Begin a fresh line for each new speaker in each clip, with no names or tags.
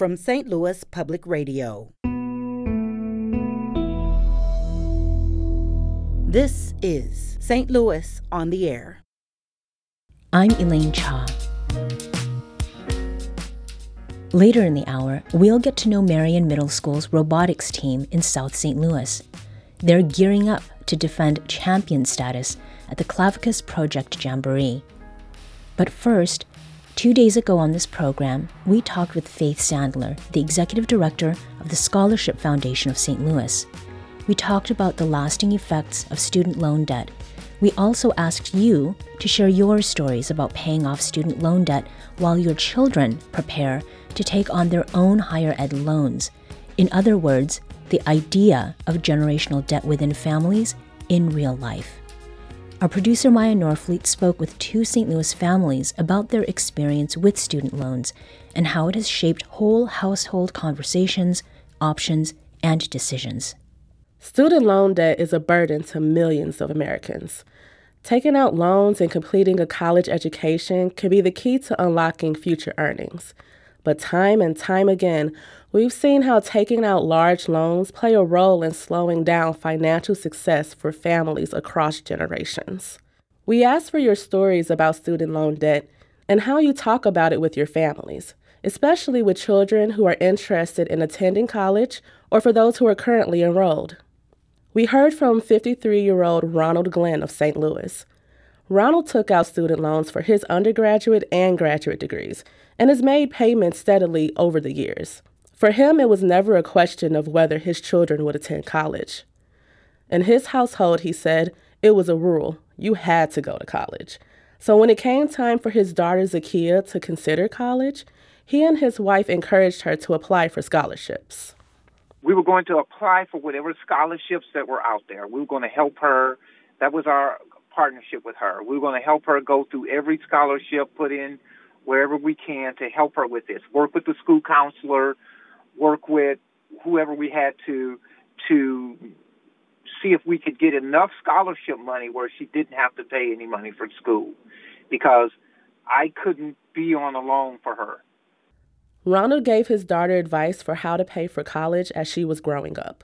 from St. Louis Public Radio. This is St. Louis on the Air.
I'm Elaine Cha. Later in the hour, we'll get to know Marian Middle School's robotics team in South St. Louis. They're gearing up to defend champion status at the Clavius Project Jamboree. But first, two days ago on this program, we talked with Faith Sandler, the executive director of the Scholarship Foundation of St. Louis. We talked about the lasting effects of student loan debt. We also asked you to share your stories about paying off student loan debt while your children prepare to take on their own higher ed loans. In other words, the idea of generational debt within families in real life. Our producer Maya Norfleet spoke with two St. Louis families about their experience with student loans and how it has shaped whole household conversations, options, and decisions.
Student loan debt is a burden to millions of Americans. Taking out loans and completing a college education can be the key to unlocking future earnings. But time and time again, we've seen how taking out large loans play a role in slowing down financial success for families across generations. We ask for your stories about student loan debt and how you talk about it with your families, especially with children who are interested in attending college or for those who are currently enrolled. We heard from 53 year old Ronald Glenn of St. Louis. Ronald took out student loans for his undergraduate and graduate degrees and has made payments steadily over the years. For him, it was never a question of whether his children would attend college. In his household, he said, it was a rule you had to go to college. So when it came time for his daughter Zakia to consider college, he and his wife encouraged her to apply for scholarships.
We were going to apply for whatever scholarships that were out there. We were going to help her. That was our partnership with her. We were going to help her go through every scholarship, put in wherever we can to help her with this. Work with the school counselor, work with whoever we had to to see if we could get enough scholarship money where she didn't have to pay any money for school because I couldn't be on a loan for her.
Ronald gave his daughter advice for how to pay for college as she was growing up.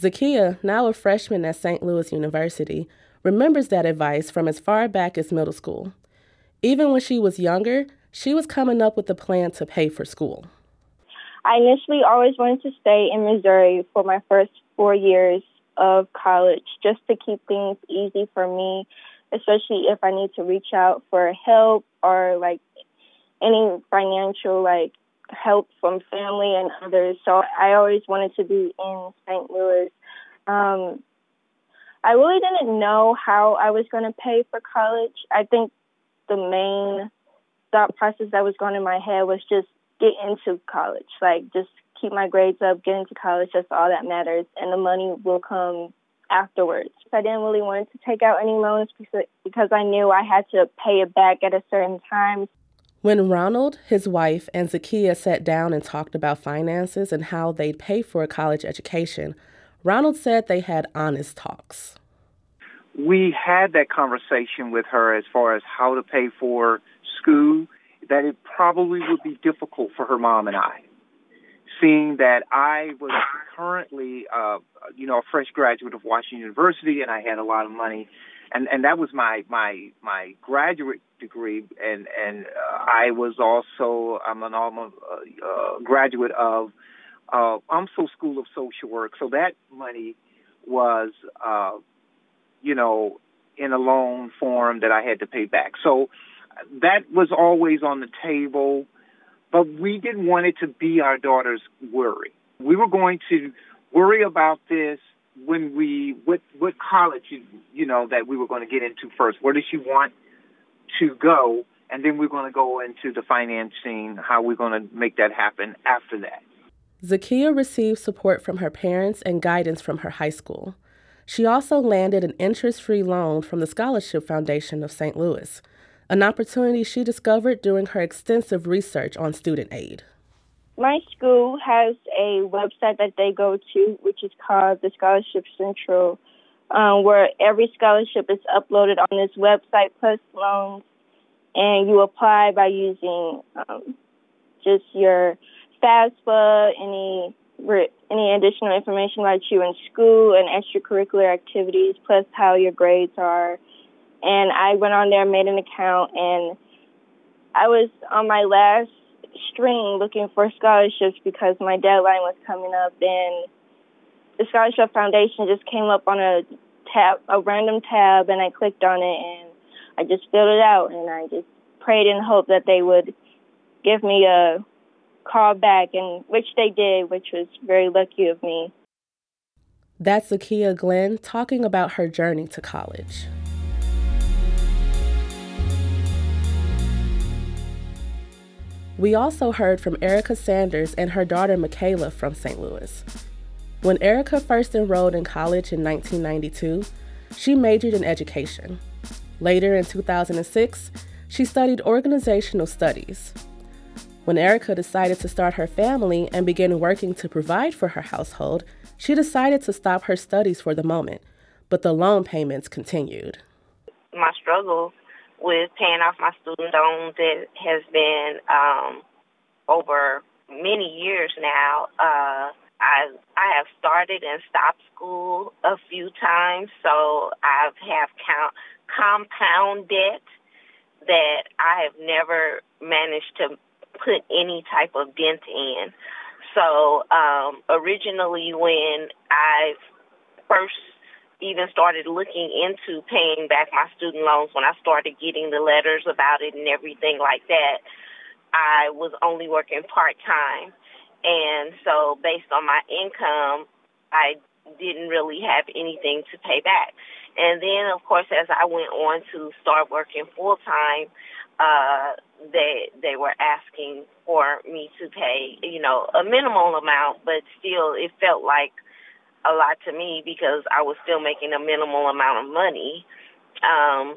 Zakia, now a freshman at St. Louis University, remembers that advice from as far back as middle school. Even when she was younger, she was coming up with a plan to pay for school.
I initially always wanted to stay in Missouri for my first four years of college just to keep things easy for me, especially if I need to reach out for help or like any financial like help from family and others. So I always wanted to be in St. Louis. Um, I really didn't know how I was going to pay for college. I think the main thought process that was going in my head was just get into college. Like just keep my grades up, get into college. That's all that matters, and the money will come afterwards. I didn't really want to take out any loans because I knew I had to pay it back at a certain time.
When Ronald, his wife, and Zakia sat down and talked about finances and how they'd pay for a college education, Ronald said they had honest talks
we had that conversation with her as far as how to pay for school, that it probably would be difficult for her mom and I. Seeing that I was currently, uh, you know, a fresh graduate of Washington University, and I had a lot of money, and and that was my my my graduate degree, and and uh, I was also I'm an almost uh, uh, graduate of uh, UMSL School of Social Work, so that money was uh, you know, in a loan form that I had to pay back. So that was always on the table, but we didn't want it to be our daughter's worry. We were going to worry about this when we what what college you, you know that we were going to get into first. Where does she want to go? And then we're going to go into the financing, how we're going to make that happen after that.
Zakia received support from her parents and guidance from her high school. She also landed an interest free loan from the Scholarship Foundation of St. Louis, an opportunity she discovered during her extensive research on student aid.
My school has a website that they go to, which is called the Scholarship Central, um, where every scholarship is uploaded on this website plus loans, and you apply by using um, just your FAFSA, any any additional information about you in school and extracurricular activities, plus how your grades are. And I went on there, made an account, and I was on my last string looking for scholarships because my deadline was coming up, and the Scholarship Foundation just came up on a tab, a random tab, and I clicked on it, and I just filled it out, and I just prayed and hoped that they would give me a call back, and which they did, which was very lucky of me.
That's Zakia Glenn talking about her journey to college. We also heard from Erica Sanders and her daughter Michaela from St. Louis. When Erica first enrolled in college in 1992, she majored in education. Later in 2006, she studied organizational studies. When Erica decided to start her family and begin working to provide for her household, she decided to stop her studies for the moment, but the loan payments continued.
My struggle with paying off my student loans it has been um, over many years now. Uh, I I have started and stopped school a few times, so I have count compound debt that I have never managed to put any type of dent in. So um, originally, when I first even started looking into paying back my student loans, when I started getting the letters about it and everything like that, I was only working part time. And so, based on my income, I didn't really have anything to pay back. And then, of course, as I went on to start working full time, uh, they they were asking for me to pay, you know, a minimal amount, but still, it felt like a lot to me because I was still making a minimal amount of money. Um,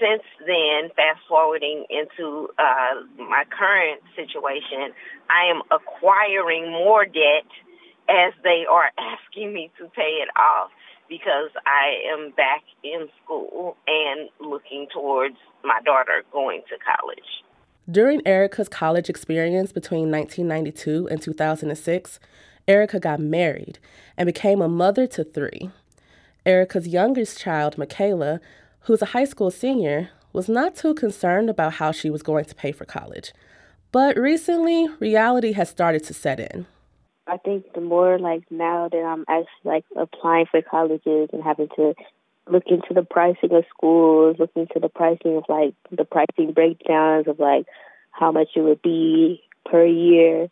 since then, fast forwarding into uh, my current situation, I am acquiring more debt as they are asking me to pay it off because I am back in school and looking towards my daughter going to college.
During Erica's college experience between 1992 and 2006, Erica got married and became a mother to three. Erica's youngest child, Michaela, who's a high school senior, was not too concerned about how she was going to pay for college. But recently, reality has started to set in.
I think the more like now that I'm actually like applying for colleges and having to look into the pricing of schools, look into the pricing of like the pricing breakdowns of like how much it would be per year.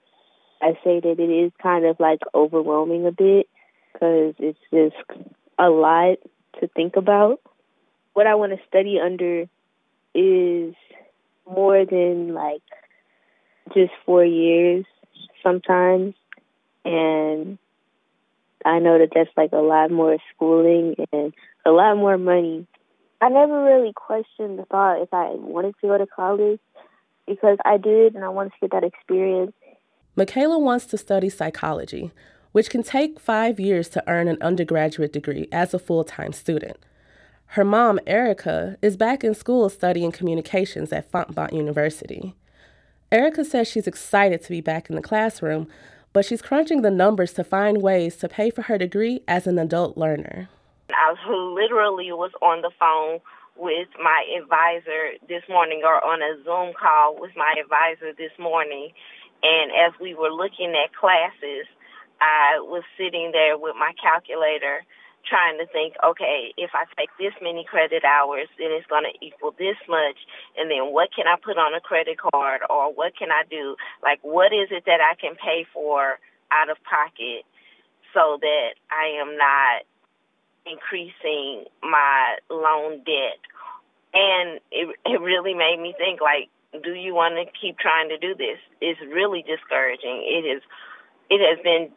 I say that it is kind of like overwhelming a bit because it's just a lot to think about. What I want to study under is more than like just four years sometimes. And I know that that's like a lot more schooling and a lot more money. I never really questioned the thought if I wanted to go to college because I did and I wanted to get that experience.
Michaela wants to study psychology, which can take five years to earn an undergraduate degree as a full time student. Her mom, Erica, is back in school studying communications at Fontbonne University. Erica says she's excited to be back in the classroom, but she's crunching the numbers to find ways to pay for her degree as an adult learner.
I literally was on the phone with my advisor this morning or on a Zoom call with my advisor this morning. And as we were looking at classes, I was sitting there with my calculator trying to think, okay, if I take this many credit hours, then it's going to equal this much. And then what can I put on a credit card or what can I do? Like, what is it that I can pay for out of pocket so that I am not increasing my loan debt? And it, it really made me think, like, do you want to keep trying to do this? It's really discouraging. It is, it has been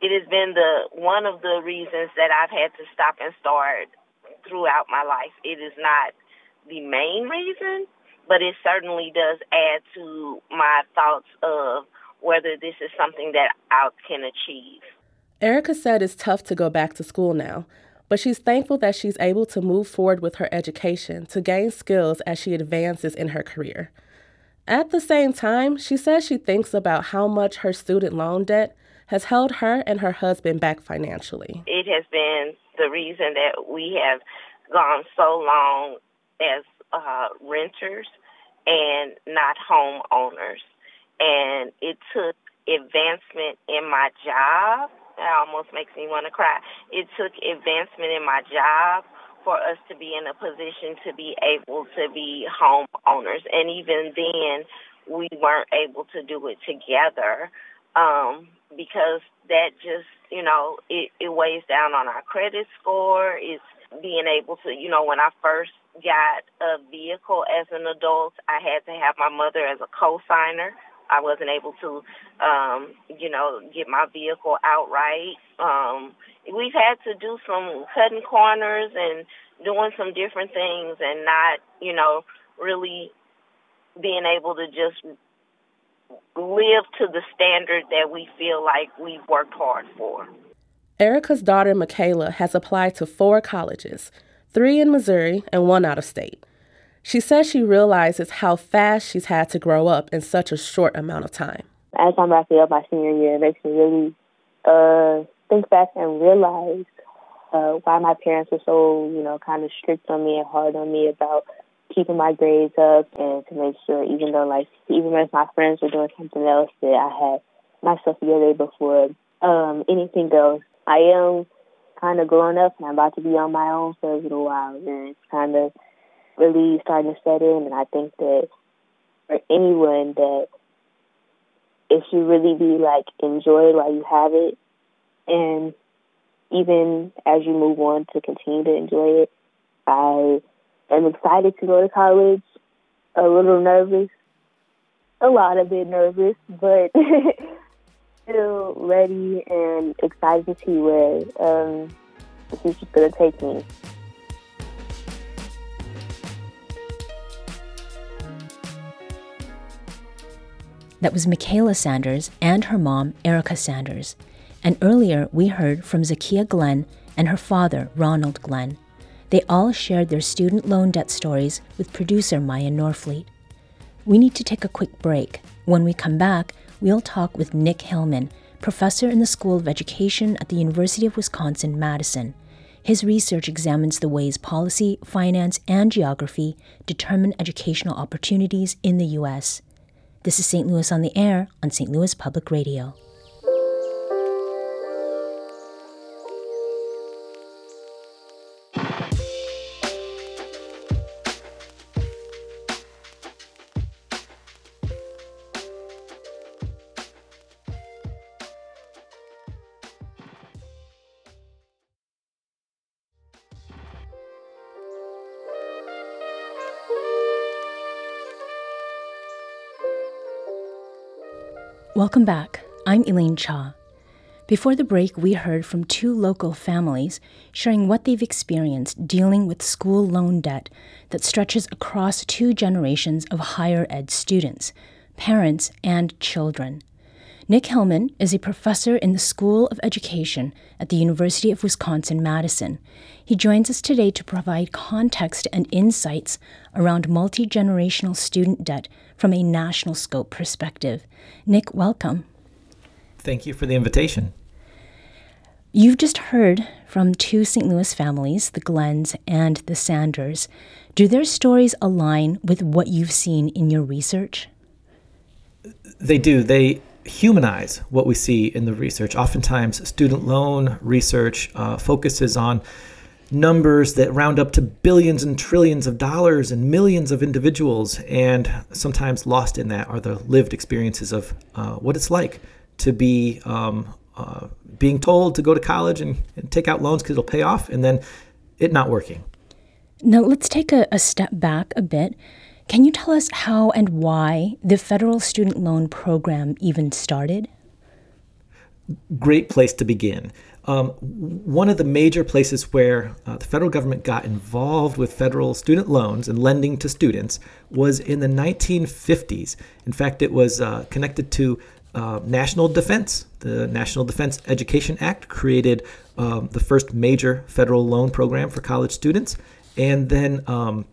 it has been the one of the reasons that I've had to stop and start throughout my life. It is not the main reason, but it certainly does add to my thoughts of whether this is something that I can achieve.
Erica said it's tough to go back to school now, but she's thankful that she's able to move forward with her education to gain skills as she advances in her career. At the same time, she says she thinks about how much her student loan debt has held her and her husband back financially.
It has been the reason that we have gone so long as uh, renters and not homeowners. And it took advancement in my job. That almost makes me want to cry. It took advancement in my job for us to be in a position to be able to be homeowners. And even then, we weren't able to do it together um, because that just, you know, it, it weighs down on our credit score. It's being able to, you know, when I first got a vehicle as an adult, I had to have my mother as a co-signer. I wasn't able to, um, you know, get my vehicle outright. Um, we've had to do some cutting corners and doing some different things and not, you know, really being able to just live to the standard that we feel like we've worked hard for.
Erica's daughter, Michaela, has applied to four colleges, three in Missouri and one out of state. She says she realizes how fast she's had to grow up in such a short amount of time.
As I'm wrapping up my senior year, it makes me really uh, think back and realize uh, why my parents were so, you know, kind of strict on me and hard on me about keeping my grades up and to make sure, even though, like, even if my friends were doing something else, that I had myself together before um, anything goes. I am kind of growing up and I'm about to be on my own for a little while, and it's kind of really starting to set in. And I think that for anyone that it should really be like enjoy it while you have it, and even as you move on to continue to enjoy it. I am excited to go to college. A little nervous, a lot of bit nervous, but still ready and excited to see where um, the future's going to take me.
That was Michaela Sanders and her mom, Erica Sanders. And earlier, we heard from Zakia Glenn and her father, Ronald Glenn. They all shared their student loan debt stories with producer Maya Norfleet. We need to take a quick break. When we come back, we'll talk with Nick Hillman, professor in the School of Education at the University of Wisconsin Madison. His research examines the ways policy, finance, and geography determine educational opportunities in the U.S. This is St. Louis on the Air on St. Louis Public Radio. Welcome back. I'm Elaine Cha. Before the break, we heard from two local families sharing what they've experienced dealing with school loan debt that stretches across two generations of higher ed students, parents, and children. Nick Hillman is a professor in the School of Education at the University of Wisconsin Madison. He joins us today to provide context and insights around multi generational student debt from a national scope perspective. Nick, welcome.
Thank you for the invitation.
You've just heard from two St. Louis families, the Glenns and the Sanders. Do their stories align with what you've seen in your research?
They do. They humanize what we see in the research. Oftentimes, student loan research uh, focuses on numbers that round up to billions and trillions of dollars and millions of individuals. And sometimes lost in that are the lived experiences of uh, what it's like to be um, uh, being told to go to college and, and take out loans because it'll pay off, and then it not working.
Now, let's take a, a step back a bit. Can you tell us how and why the federal student loan program even started?
Great place to begin. Um, one of the major places where uh, the federal government got involved with federal student loans and lending to students was in the 1950s. In fact, it was uh, connected to uh, national defense. The National Defense Education Act created um, the first major federal loan program for college students. And then um,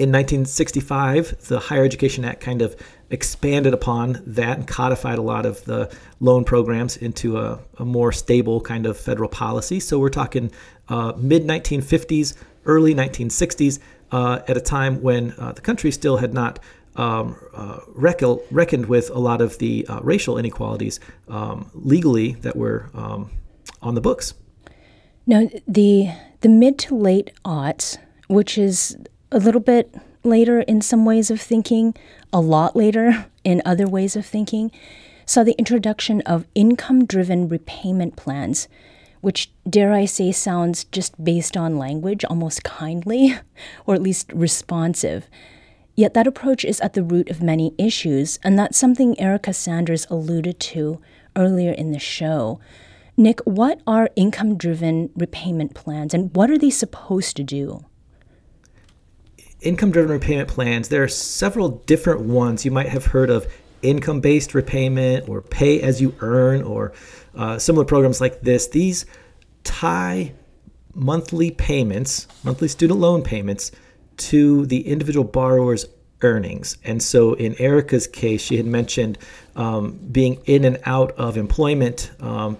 In 1965, the Higher Education Act kind of expanded upon that and codified a lot of the loan programs into a, a more stable kind of federal policy. So we're talking uh, mid 1950s, early 1960s, uh, at a time when uh, the country still had not um, uh, reckon, reckoned with a lot of the uh, racial inequalities um, legally that were um, on the books.
Now, the the mid to late aughts, which is a little bit later in some ways of thinking, a lot later in other ways of thinking, saw the introduction of income driven repayment plans, which, dare I say, sounds just based on language, almost kindly, or at least responsive. Yet that approach is at the root of many issues, and that's something Erica Sanders alluded to earlier in the show. Nick, what are income driven repayment plans and what are they supposed to do?
Income driven repayment plans, there are several different ones. You might have heard of income based repayment or pay as you earn or uh, similar programs like this. These tie monthly payments, monthly student loan payments, to the individual borrower's earnings. And so in Erica's case, she had mentioned um, being in and out of employment, um,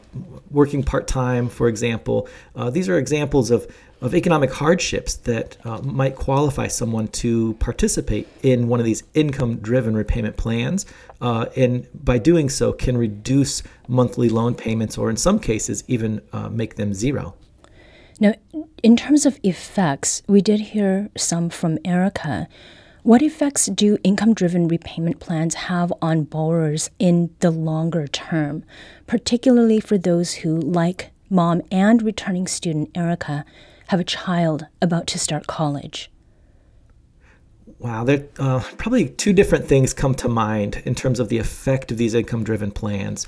working part time, for example. Uh, these are examples of, of economic hardships that uh, might qualify someone to participate in one of these income driven repayment plans. Uh, and by doing so, can reduce monthly loan payments or, in some cases, even uh, make them zero.
Now, in terms of effects, we did hear some from Erica. What effects do income driven repayment plans have on borrowers in the longer term, particularly for those who, like mom and returning student Erica, have a child about to start college?
Wow, there uh, probably two different things come to mind in terms of the effect of these income driven plans.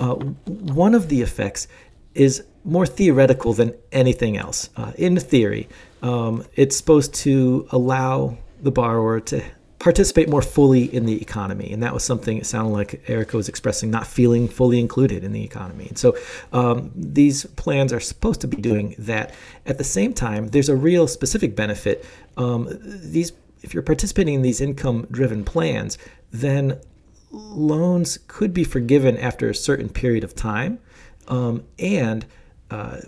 Uh, one of the effects is more theoretical than anything else. Uh, in theory, um, it's supposed to allow the borrower to participate more fully in the economy. And that was something it sounded like Erica was expressing, not feeling fully included in the economy. And so um, these plans are supposed to be doing that. At the same time, there's a real specific benefit. Um, these, if you're participating in these income driven plans, then loans could be forgiven after a certain period of time. Um, and uh,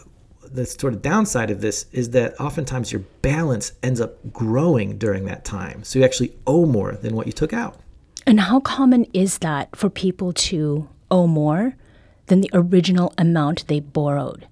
the sort of downside of this is that oftentimes your balance ends up growing during that time. So you actually owe more than what you took out.
And how common is that for people to owe more than the original amount they borrowed?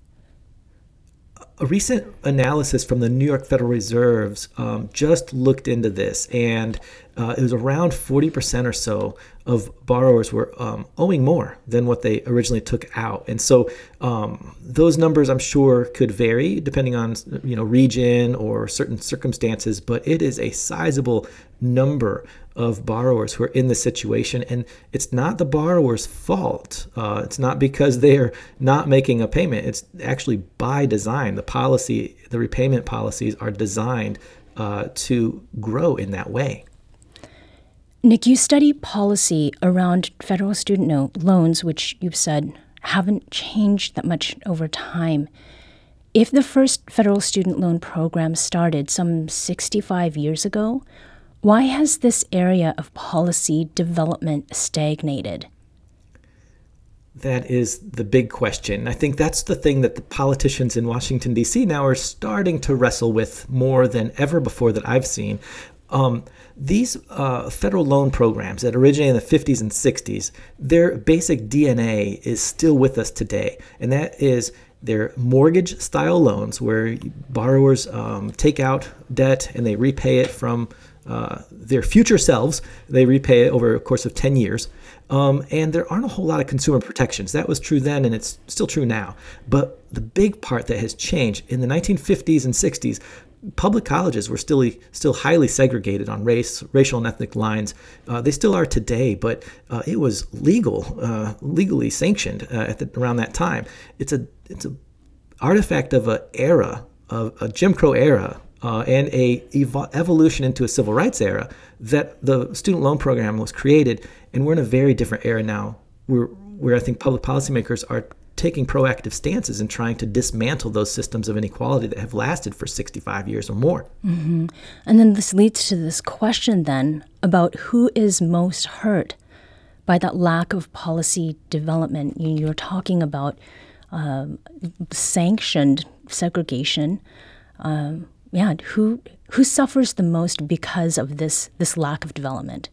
A recent analysis from the New York Federal Reserves um, just looked into this, and uh, it was around 40% or so of borrowers were um, owing more than what they originally took out. And so um, those numbers, I'm sure, could vary depending on you know region or certain circumstances, but it is a sizable number of borrowers who are in this situation, and it's not the borrower's fault. Uh, it's not because they're not making a payment. It's actually by design. The policy, the repayment policies, are designed uh, to grow in that way.
Nick, you study policy around federal student loans, which you've said haven't changed that much over time. If the first federal student loan program started some 65 years ago, why has this area of policy development stagnated?
That is the big question. I think that's the thing that the politicians in Washington, D.C. now are starting to wrestle with more than ever before that I've seen. Um, these uh, federal loan programs that originated in the 50s and 60s, their basic DNA is still with us today, and that is they're mortgage style loans where borrowers um, take out debt and they repay it from uh, their future selves. They repay it over a course of 10 years. Um, and there aren't a whole lot of consumer protections. That was true then, and it's still true now. But the big part that has changed in the 1950s and 60s, public colleges were still still highly segregated on race, racial and ethnic lines. Uh, they still are today, but uh, it was legal, uh, legally sanctioned uh, at the, around that time. It's a it's a artifact of an era, of a Jim Crow era, uh, and a evo- evolution into a civil rights era that the student loan program was created, and we're in a very different era now, where where I think public policymakers are taking proactive stances and trying to dismantle those systems of inequality that have lasted for 65 years or more.
Mm-hmm. And then this leads to this question then about who is most hurt by that lack of policy development. You're talking about um, sanctioned segregation. Um, yeah, who who suffers the most because of this this lack of development?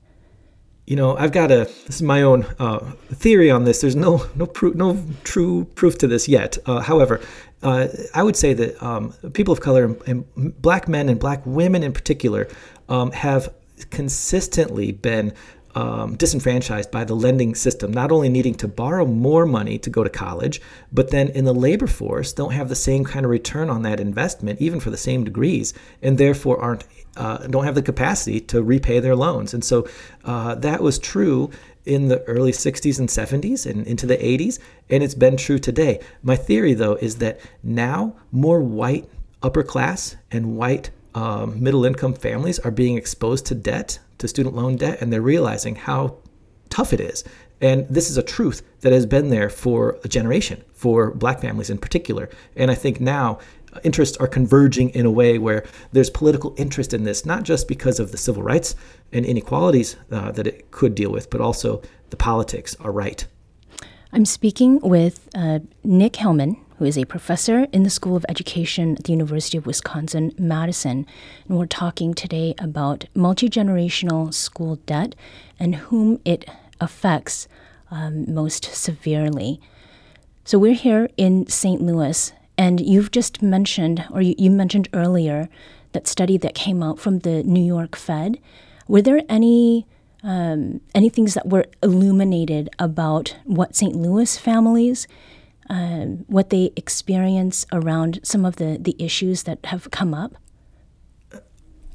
You know, I've got a this is my own uh, theory on this. There's no no proof, no true proof to this yet. Uh, however, uh, I would say that um, people of color and, and, black men and black women in particular um, have consistently been um, disenfranchised by the lending system, not only needing to borrow more money to go to college, but then in the labor force don't have the same kind of return on that investment, even for the same degrees, and therefore aren't uh, don't have the capacity to repay their loans. And so uh, that was true in the early 60s and 70s and into the 80s, and it's been true today. My theory, though, is that now more white upper class and white um, middle income families are being exposed to debt to student loan debt and they're realizing how tough it is. And this is a truth that has been there for a generation, for black families in particular. And I think now uh, interests are converging in a way where there's political interest in this, not just because of the civil rights and inequalities uh, that it could deal with, but also the politics are right.
I'm speaking with uh, Nick Hillman, who is a professor in the School of Education at the University of Wisconsin Madison. And we're talking today about multi generational school debt and whom it affects um, most severely. So we're here in St. Louis, and you've just mentioned, or you, you mentioned earlier, that study that came out from the New York Fed. Were there any um, any things that were illuminated about what St. Louis families um, what they experience around some of the, the issues that have come up?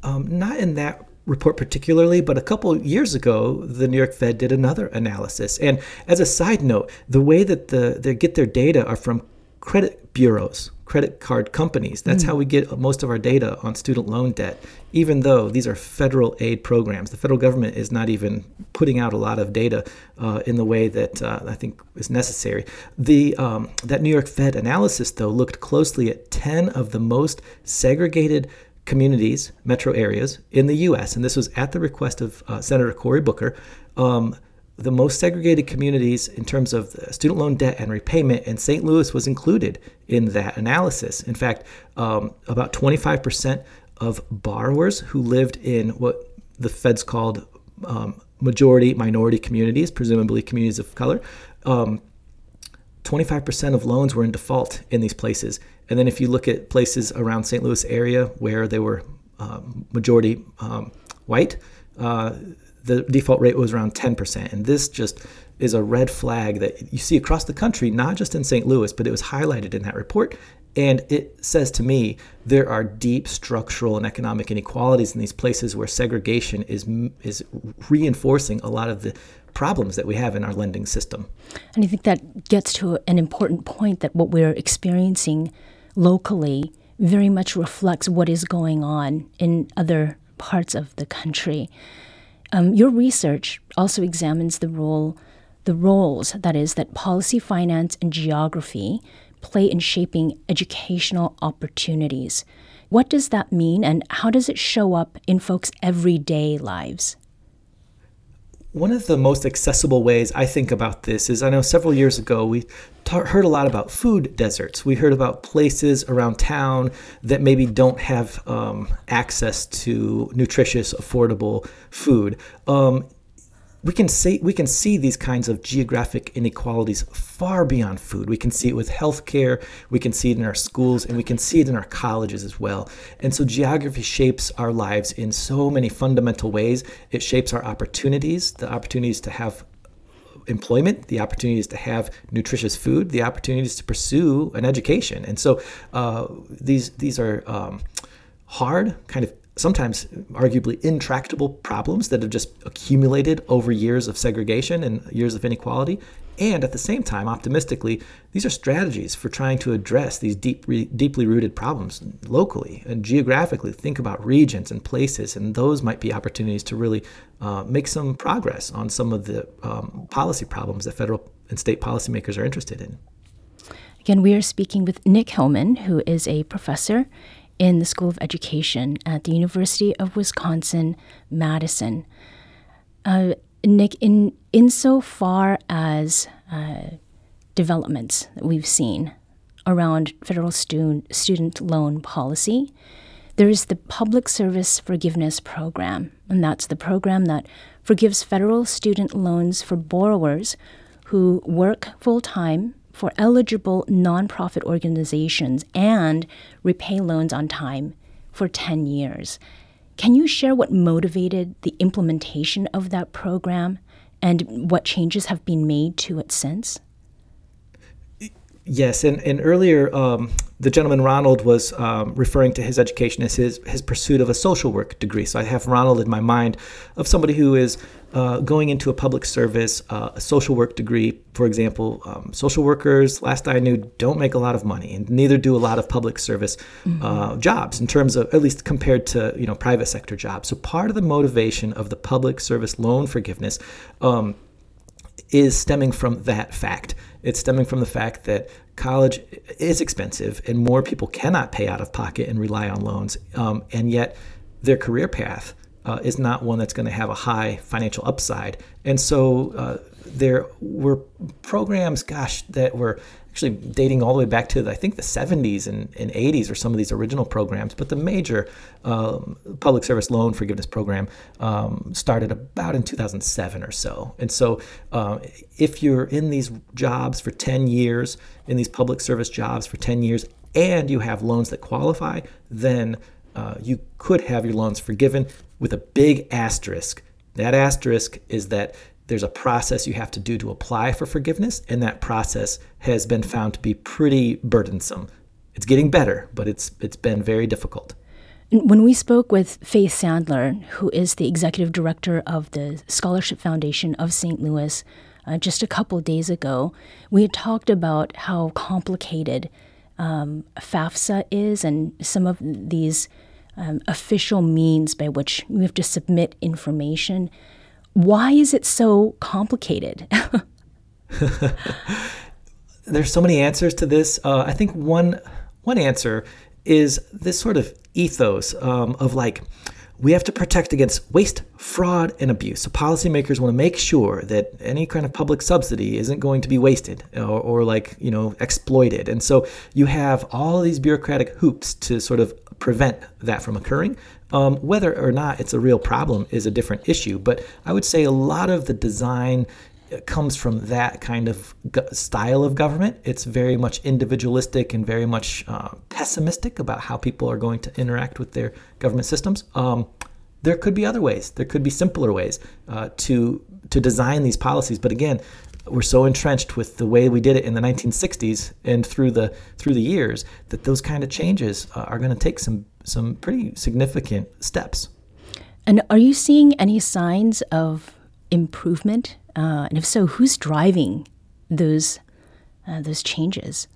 Um, not in that report particularly, but a couple years ago, the New York Fed did another analysis. And as a side note, the way that the, they get their data are from credit bureaus, credit card companies. That's mm. how we get most of our data on student loan debt, even though these are federal aid programs. The federal government is not even putting out a lot of data uh, in the way that uh, I think is necessary. The um, that New York Fed analysis, though, looked closely at 10 of the most segregated communities, metro areas in the U.S., and this was at the request of uh, Senator Cory Booker. Um, the most segregated communities in terms of student loan debt and repayment, and St. Louis was included in that analysis. In fact, um, about 25% of borrowers who lived in what the feds called um, majority minority communities, presumably communities of color, um, 25% of loans were in default in these places. And then if you look at places around St. Louis area where they were um, majority um, white, uh, the default rate was around 10%. And this just is a red flag that you see across the country, not just in St. Louis, but it was highlighted in that report. And it says to me there are deep structural and economic inequalities in these places where segregation is is reinforcing a lot of the problems that we have in our lending system.
And I think that gets to an important point that what we're experiencing locally very much reflects what is going on in other parts of the country. Um, your research also examines the role, the roles that is that policy, finance, and geography play in shaping educational opportunities. What does that mean, and how does it show up in folks' everyday lives?
One of the most accessible ways I think about this is I know several years ago we heard a lot about food deserts. We heard about places around town that maybe don't have um, access to nutritious, affordable food. Um, we can see we can see these kinds of geographic inequalities far beyond food. We can see it with healthcare, we can see it in our schools, and we can see it in our colleges as well. And so geography shapes our lives in so many fundamental ways. It shapes our opportunities, the opportunities to have employment, the opportunities to have nutritious food, the opportunities to pursue an education. And so uh, these these are um, hard, kind of sometimes arguably intractable problems that have just accumulated over years of segregation and years of inequality. And at the same time, optimistically, these are strategies for trying to address these deep, deeply rooted problems locally and geographically. Think about regions and places, and those might be opportunities to really uh, make some progress on some of the um, policy problems that federal and state policymakers are interested in.
Again, we are speaking with Nick Hillman, who is a professor in the School of Education at the University of Wisconsin Madison. Uh, Nick, in insofar as uh, developments that we've seen around federal student student loan policy, there is the Public Service Forgiveness Program, and that's the program that forgives federal student loans for borrowers who work full time for eligible nonprofit organizations and repay loans on time for 10 years. Can you share what motivated the implementation of that program and what changes have been made to it since?
Yes, and, and earlier um, the gentleman Ronald was um, referring to his education as his, his pursuit of a social work degree. So I have Ronald in my mind of somebody who is uh, going into a public service, uh, a social work degree, for example. Um, social workers, last I knew, don't make a lot of money, and neither do a lot of public service mm-hmm. uh, jobs in terms of, at least compared to you know private sector jobs. So part of the motivation of the public service loan forgiveness um, is stemming from that fact it's stemming from the fact that college is expensive and more people cannot pay out of pocket and rely on loans. Um, and yet, their career path uh, is not one that's going to have a high financial upside. And so, uh, there were programs, gosh, that were actually dating all the way back to I think the 70s and, and 80s are some of these original programs. But the major um, public service loan forgiveness program um, started about in 2007 or so. And so, uh, if you're in these jobs for 10 years, in these public service jobs for 10 years, and you have loans that qualify, then uh, you could have your loans forgiven with a big asterisk. That asterisk is that there's a process you have to do to apply for forgiveness, and that process has been found to be pretty burdensome. It's getting better, but it's it's been very difficult.
When we spoke with Faith Sandler, who is the executive director of the Scholarship Foundation of St. Louis, uh, just a couple days ago, we had talked about how complicated um, FAFSA is and some of these um, official means by which we have to submit information. Why is it so complicated?
There's so many answers to this. Uh, I think one one answer is this sort of ethos um, of like we have to protect against waste, fraud, and abuse. So policymakers want to make sure that any kind of public subsidy isn't going to be wasted or, or like you know exploited. And so you have all these bureaucratic hoops to sort of prevent that from occurring. Um, whether or not it's a real problem is a different issue, but I would say a lot of the design comes from that kind of style of government. It's very much individualistic and very much uh, pessimistic about how people are going to interact with their government systems. Um, there could be other ways. There could be simpler ways uh, to to design these policies. But again, we're so entrenched with the way we did it in the 1960s and through the through the years that those kind of changes uh, are going to take some some pretty significant steps.
And are you seeing any signs of improvement? Uh, and if so, who's driving those uh, those changes?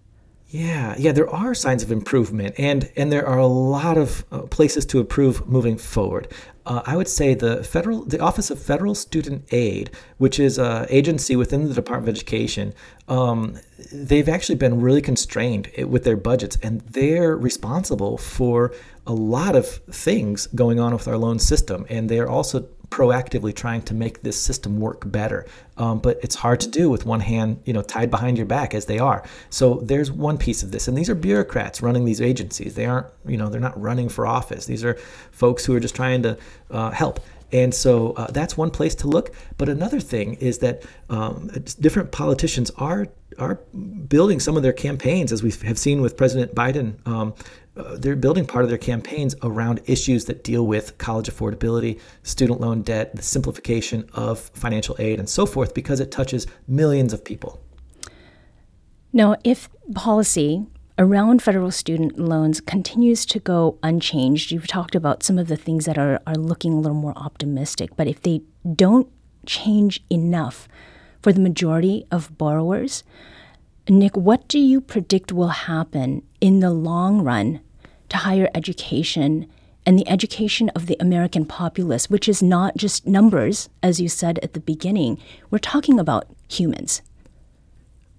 Yeah, yeah, there are signs of improvement, and and there are a lot of uh, places to improve moving forward. Uh, I would say the federal, the Office of Federal Student Aid, which is an agency within the Department of Education, um, they've actually been really constrained with their budgets, and they're responsible for a lot of things going on with our loan system, and they're also proactively trying to make this system work better. Um, but it's hard to do with one hand, you know, tied behind your back as they are. So there's one piece of this, and these are bureaucrats running these agencies. They aren't, you know, they're not running for office. These are folks who are just trying to uh, help. And so uh, that's one place to look. But another thing is that um, different politicians are are building some of their campaigns, as we have seen with President Biden. Um, uh, they're building part of their campaigns around issues that deal with college affordability, student loan debt, the simplification of financial aid, and so forth, because it touches millions of people.
Now, if policy around federal student loans continues to go unchanged, you've talked about some of the things that are, are looking a little more optimistic, but if they don't change enough for the majority of borrowers, Nick, what do you predict will happen in the long run to higher education and the education of the American populace, which is not just numbers, as you said at the beginning. We're talking about humans.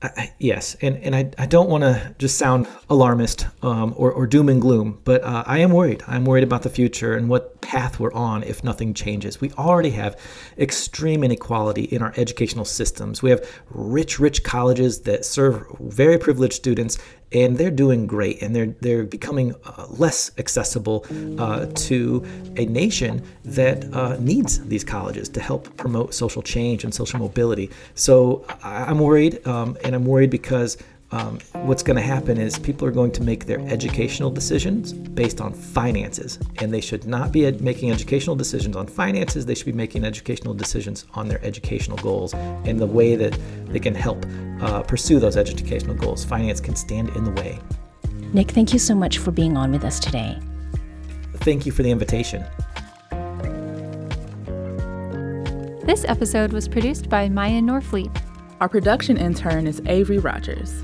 I, yes, and, and I, I don't want to just sound alarmist um, or, or doom and gloom, but uh, I am worried. I'm worried about the future and what path we're on if nothing changes. We already have extreme inequality in our educational systems. We have rich, rich colleges that serve very privileged students and they're doing great and they're they're becoming uh, less accessible uh, to a nation that uh, needs these colleges to help promote social change and social mobility. So I, am worried, um, and I'm worried because um, what's going to happen is people are going to make their educational decisions based on finances, and they should not be ed- making educational decisions on finances. They should be making educational decisions on their educational goals and the way that they can help uh, pursue those educational goals. Finance can stand in the way.
Nick, thank you so much for being on with us today.
Thank you for the invitation.
This episode was produced by Maya Norfleet.
Our production intern is Avery Rogers